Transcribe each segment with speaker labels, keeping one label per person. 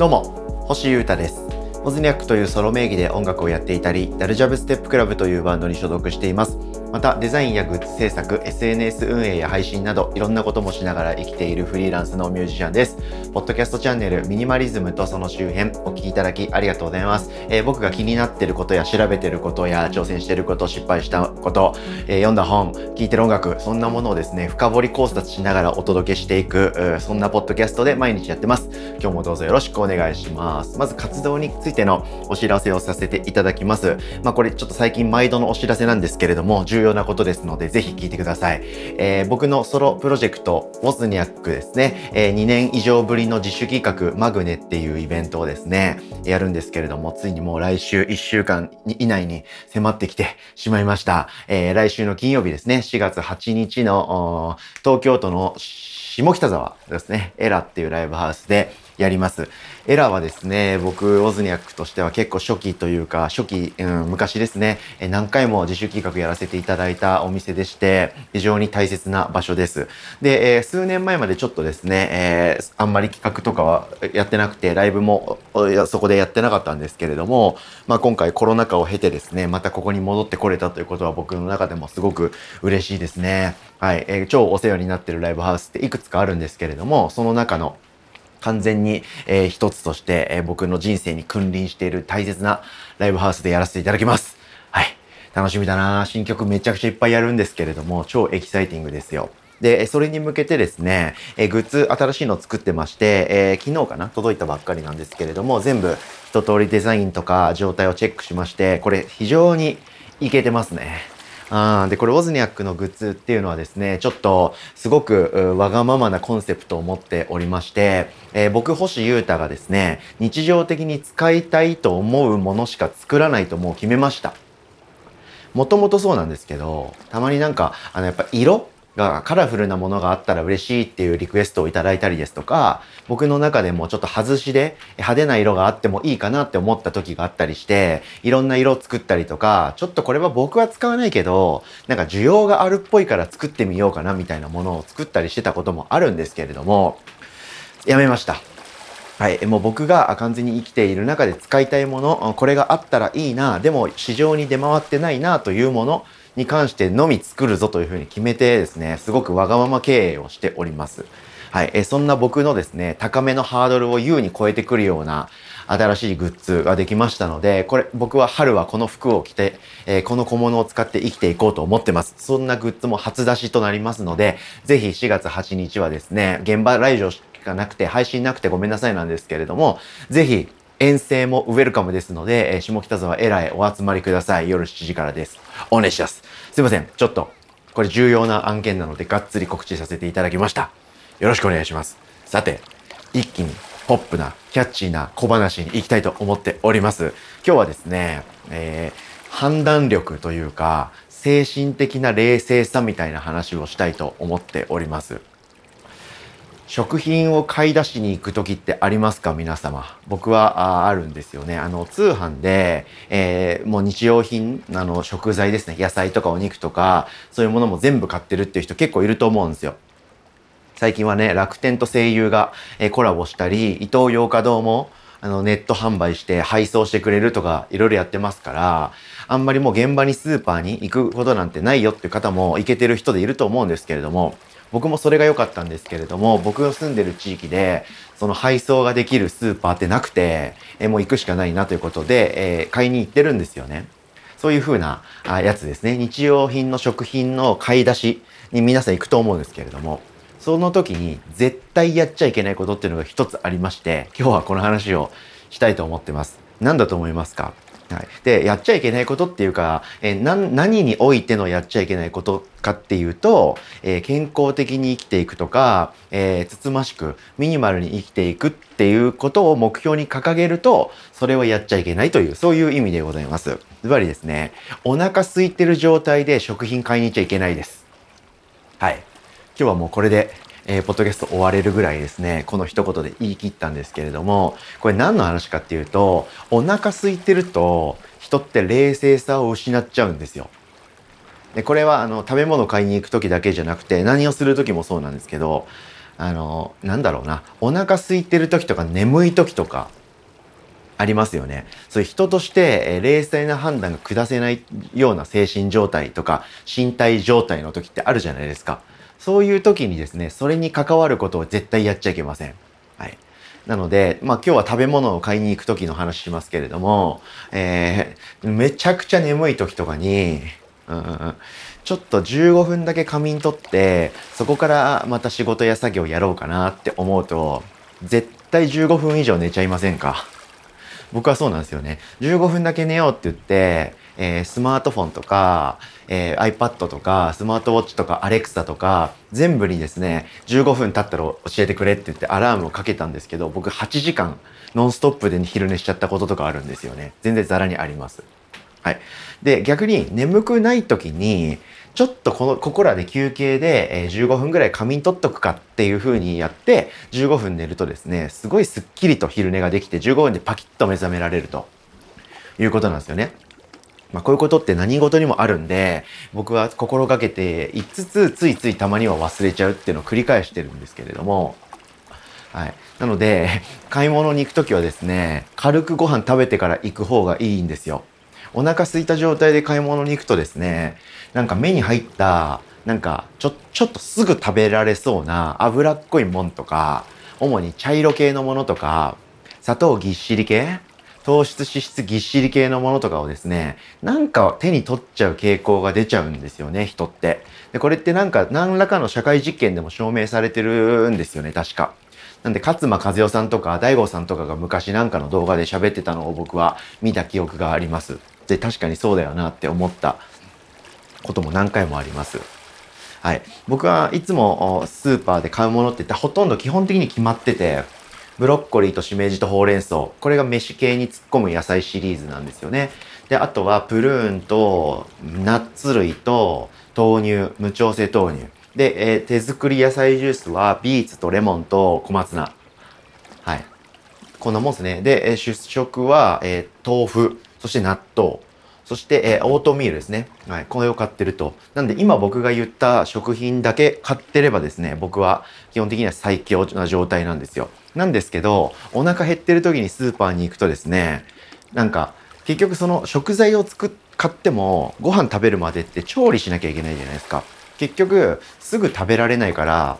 Speaker 1: どうも星優太です。モズニャックというソロ名義で音楽をやっていたりダルジャブステップクラブというバンドに所属しています。またデザインやグッズ制作 SNS 運営や配信などいろんなこともしながら生きているフリーランスのミュージシャンです。ポッドキャストチャンネルミニマリズムとその周辺お聞きいただきありがとうございます、えー、僕が気になってることや調べてることや挑戦していること失敗したこと、えー、読んだ本聞いてる音楽そんなものをですね深掘り考察しながらお届けしていくそんなポッドキャストで毎日やってます。今日もどうぞよろしくお願いします。まず活動についてのお知らせをさせていただきます。まあこれちょっと最近毎度のお知らせなんですけれども重要なことですので、ぜひ聞いてください。えー、僕のソロプロジェクト、ウォズニャックですね、えー、2年以上ぶりの自主企画、マグネっていうイベントをですね、やるんですけれども、ついにもう来週1週間以内に迫ってきてしまいました。えー、来週の金曜日ですね、4月8日の東京都の下北沢ですね、エラっていうライブハウスでやります。エラはですね、僕、オズニャックとしては結構初期というか、初期、うん、昔ですね、何回も自主企画やらせていただいたお店でして、非常に大切な場所です。で、えー、数年前までちょっとですね、えー、あんまり企画とかはやってなくて、ライブもそこでやってなかったんですけれども、まあ今回コロナ禍を経てですね、またここに戻ってこれたということは僕の中でもすごく嬉しいですね。はい、えー、超お世話になってるライブハウスっていくつかあるんですけれども、その中の完全に、えー、一つとして、えー、僕の人生に君臨している大切なライブハウスでやらせていただきます。はい。楽しみだな新曲めちゃくちゃいっぱいやるんですけれども、超エキサイティングですよ。で、それに向けてですね、えグッズ新しいの作ってまして、えー、昨日かな？届いたばっかりなんですけれども、全部一通りデザインとか状態をチェックしまして、これ非常にいけてますね。あで、これ、ウォズニャックのグッズっていうのはですね、ちょっと、すごく、わがままなコンセプトを持っておりまして、えー、僕、星優太がですね、日常的に使いたいと思うものしか作らないともう決めました。もともとそうなんですけど、たまになんか、あの、やっぱ色がカラフルなものがあったら嬉しいっていうリクエストをいただいたりですとか、僕の中でもちょっと外しで派手な色があってもいいかなって思った時があったりして、いろんな色を作ったりとか、ちょっとこれは僕は使わないけど、なんか需要があるっぽいから作ってみようかなみたいなものを作ったりしてたこともあるんですけれども、やめました。はい。もう僕が完全に生きている中で使いたいもの、これがあったらいいな、でも市場に出回ってないなというもの、に関してのみ作るぞというふうに決めてですね、すごくわがまま経営をしております。はい。えそんな僕のですね、高めのハードルを優に超えてくるような新しいグッズができましたので、これ僕は春はこの服を着て、えー、この小物を使って生きていこうと思ってます。そんなグッズも初出しとなりますので、ぜひ4月8日はですね、現場来場がなくて、配信なくてごめんなさいなんですけれども、ぜひ遠征もウェルカムですので、え下北沢エラへお集まりください。夜7時からです。お願いします。すいません。ちょっと、これ重要な案件なので、がっつり告知させていただきました。よろしくお願いします。さて、一気にポップな、キャッチーな小話に行きたいと思っております。今日はですね、えー、判断力というか、精神的な冷静さみたいな話をしたいと思っております。食品を買い出しに行く時ってありますか？皆様。僕はああるんですよね。あの、通販で、えー、もう日用品、あの、食材ですね。野菜とかお肉とか、そういうものも全部買ってるっていう人結構いると思うんですよ。最近はね、楽天と声優が、えー、コラボしたり、伊東洋華堂も、あの、ネット販売して配送してくれるとか、いろいろやってますから、あんまりもう現場にスーパーに行くことなんてないよっていう方も、行けてる人でいると思うんですけれども、僕もそれが良かったんですけれども、僕が住んでる地域で、その配送ができるスーパーってなくて、えもう行くしかないなということで、えー、買いに行ってるんですよね。そういう風なあやつですね。日用品の食品の買い出しに皆さん行くと思うんですけれども、その時に絶対やっちゃいけないことっていうのが一つありまして、今日はこの話をしたいと思ってます。何だと思いますか？はい、でやっちゃいけないことっていうか、えー、何においてのやっちゃいけないことかっていうと、えー、健康的に生きていくとか、えー、つつましくミニマルに生きていくっていうことを目標に掲げるとそれはやっちゃいけないというそういう意味でございます。ズバリですねお腹空いてる状態で食品買いに行っちゃいけないです。はい今日はもうこれでえー、ポッドキャスト終われるぐらいですね、この一言で言い切ったんですけれども、これ何の話かっていうと、お腹空いてると、人って冷静さを失っちゃうんですよ。でこれはあの食べ物買いに行く時だけじゃなくて何をする時もそうなんですけどあの、なんだろうな、お腹空いてる時とか眠い時とか、ありますよね。そういう人として、え冷静な判断が下せないような精神状態とか身体状態の時ってあるじゃないですか。そういう時にですね、それに関わることを絶対やっちゃいけません。はい。なので、まあ今日は食べ物を買いに行く時の話しますけれども、えー、めちゃくちゃ眠い時とかに、うん、ちょっと15分だけ仮眠取って、そこからまた仕事や作業やろうかなって思うと、絶対15分以上寝ちゃいませんか？僕はそうなんですよね。15分だけ寝ようって言って、えー、スマートフォンとか、えー、iPad とか、スマートウォッチとか、Alexa とか、全部にですね、15分経ったら教えてくれって言ってアラームをかけたんですけど、僕8時間ノンストップで昼寝しちゃったこととかあるんですよね。全然ザラにあります。はい。で、逆に眠くない時に、ちょっとこの、ここらで休憩で、え、15分ぐらい仮眠取っとくかっていう風にやって、15分寝るとですね、すごいスッキリと昼寝ができて、15分でパキッと目覚められるということなんですよね。まあ、こういうことって何事にもあるんで、僕は心がけていつつ、ついついたまには忘れちゃうっていうのを繰り返してるんですけれども、はい。なので、買い物に行くときはですね、軽くご飯食べてから行く方がいいんですよ。お腹空いた状態で買い物に行くとですね、なんか目に入った、なんかちょ、ちょっとすぐ食べられそうな脂っこいもんとか、主に茶色系のものとか、砂糖ぎっしり系糖質脂質ぎっしり系のものとかをですね、なんか手に取っちゃう傾向が出ちゃうんですよね、人って。で、これってなんか何らかの社会実験でも証明されてるんですよね、確か。なんで、勝間和代さんとか大悟さんとかが昔なんかの動画で喋ってたのを僕は見た記憶があります。で、確かにそうだよなって思ったことも何回もあります。はい。僕はいつもスーパーで買うものってほとんど基本的に決まってて、ブロッコリーとしめじとほうれん草。これが飯系に突っ込む野菜シリーズなんですよね。で、あとはプルーンとナッツ類と豆乳、無調整豆乳。で、えー、手作り野菜ジュースはビーツとレモンと小松菜。はい。こんなもんですね。で、えー、主食は、えー、豆腐、そして納豆。そして、えー、オートミールですね。はい。これを買ってると。なんで今僕が言った食品だけ買ってればですね、僕は基本的には最強な状態なんですよ。なんですけど、お腹減ってる時にスーパーに行くとですね、なんか結局その食材を作っ買ってもご飯食べるまでって調理しなきゃいけないじゃないですか。結局すぐ食べられないから、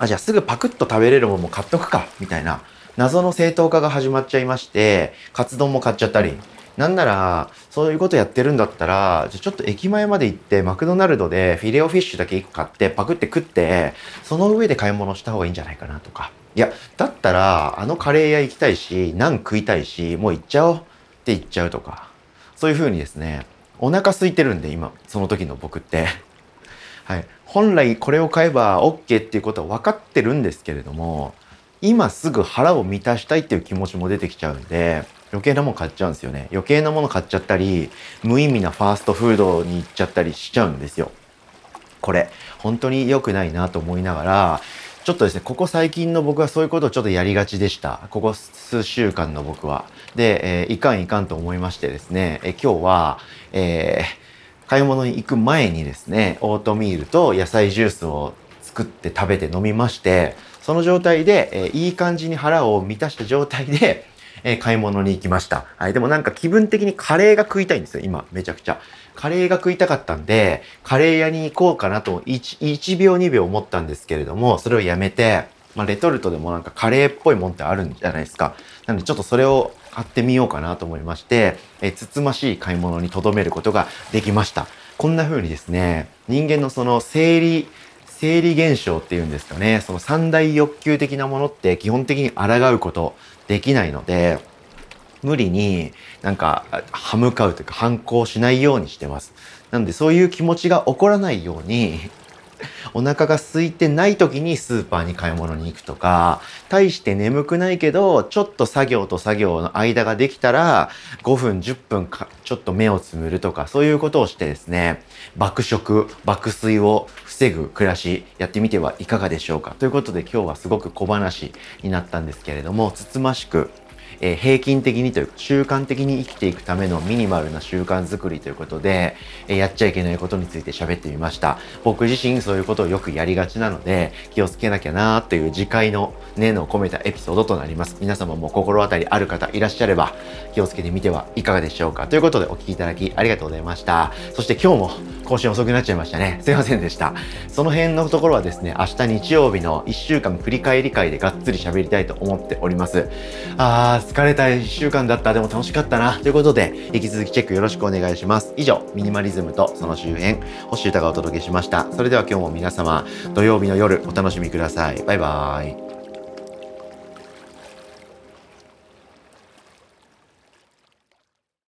Speaker 1: あ、じゃあすぐパクッと食べれるものも買っとくか、みたいな謎の正当化が始まっちゃいまして、カツ丼も買っちゃったり、なんなら、そういうことやってるんだったら、じゃちょっと駅前まで行って、マクドナルドでフィレオフィッシュだけ1個買って、パクって食って、その上で買い物した方がいいんじゃないかなとか。いや、だったら、あのカレー屋行きたいし、ナン食いたいし、もう行っちゃおうって言っちゃうとか。そういう風にですね、お腹空いてるんで、今、その時の僕って。はい。本来これを買えば OK っていうことは分かってるんですけれども、今すぐ腹を満たしたいっていう気持ちも出てきちゃうんで、余計なもの買っちゃうんですよね。余計なもの買っちゃったり、無意味なファーストフードに行っちゃったりしちゃうんですよ。これ、本当に良くないなと思いながら、ちょっとですね、ここ最近の僕はそういうことをちょっとやりがちでした。ここ数週間の僕は。で、えー、いかんいかんと思いましてですね、えー、今日は、えー、買い物に行く前にですね、オートミールと野菜ジュースを作って食べて飲みまして、その状態で、えいい感じに腹を満たした状態で、えー、買い物に行きました。はい。でもなんか気分的にカレーが食いたいんですよ、今、めちゃくちゃ。カレーが食いたかったんで、カレー屋に行こうかなと1、1秒2秒思ったんですけれども、それをやめて、まあ、レトルトでもなんかカレーっぽいもんってあるんじゃないですか。なのでちょっとそれを買ってみようかなと思いまして、えー、つつましい買い物に留めることができました。こんな風にですね、人間のその生理、生理現象っていうんですかね、その三大欲求的なものって基本的に抗うことできないので、無理になんか歯向かうというか反抗しないようにしてます。なのでそういう気持ちが起こらないように お腹が空いてない時にスーパーに買い物に行くとか、大して眠くないけど、ちょっと作業と作業の間ができたら、5分、10分か、ちょっと目をつむるとか、そういうことをしてですね、爆食、爆睡を防ぐ暮らし、やってみてはいかがでしょうか？ということで今日はすごく小話になったんですけれども、つつましく、えー、平均的にというか習慣的に生きていくためのミニマルな習慣づくりということで、えー、やっちゃいけないことについて喋ってみました。僕自身そういうことをよくやりがちなので気をつけなきゃなーっていう次回の念を込めたエピソードとなります。皆様も心当たりある方いらっしゃれば気をつけてみてはいかがでしょうか。ということでお聴きいただきありがとうございました。そして今日も更新遅くなっちゃいましたね。すいませんでした。その辺のところはですね、明日日曜日の1週間振り返り会でがっつり喋りたいと思っております。あー、疲れた1週間だった。でも楽しかったな。ということで、引き続きチェックよろしくお願いします。以上、ミニマリズムとその周辺、星歌がお届けしました。それでは今日も皆様、土曜日の夜お楽しみください。バイバーイ。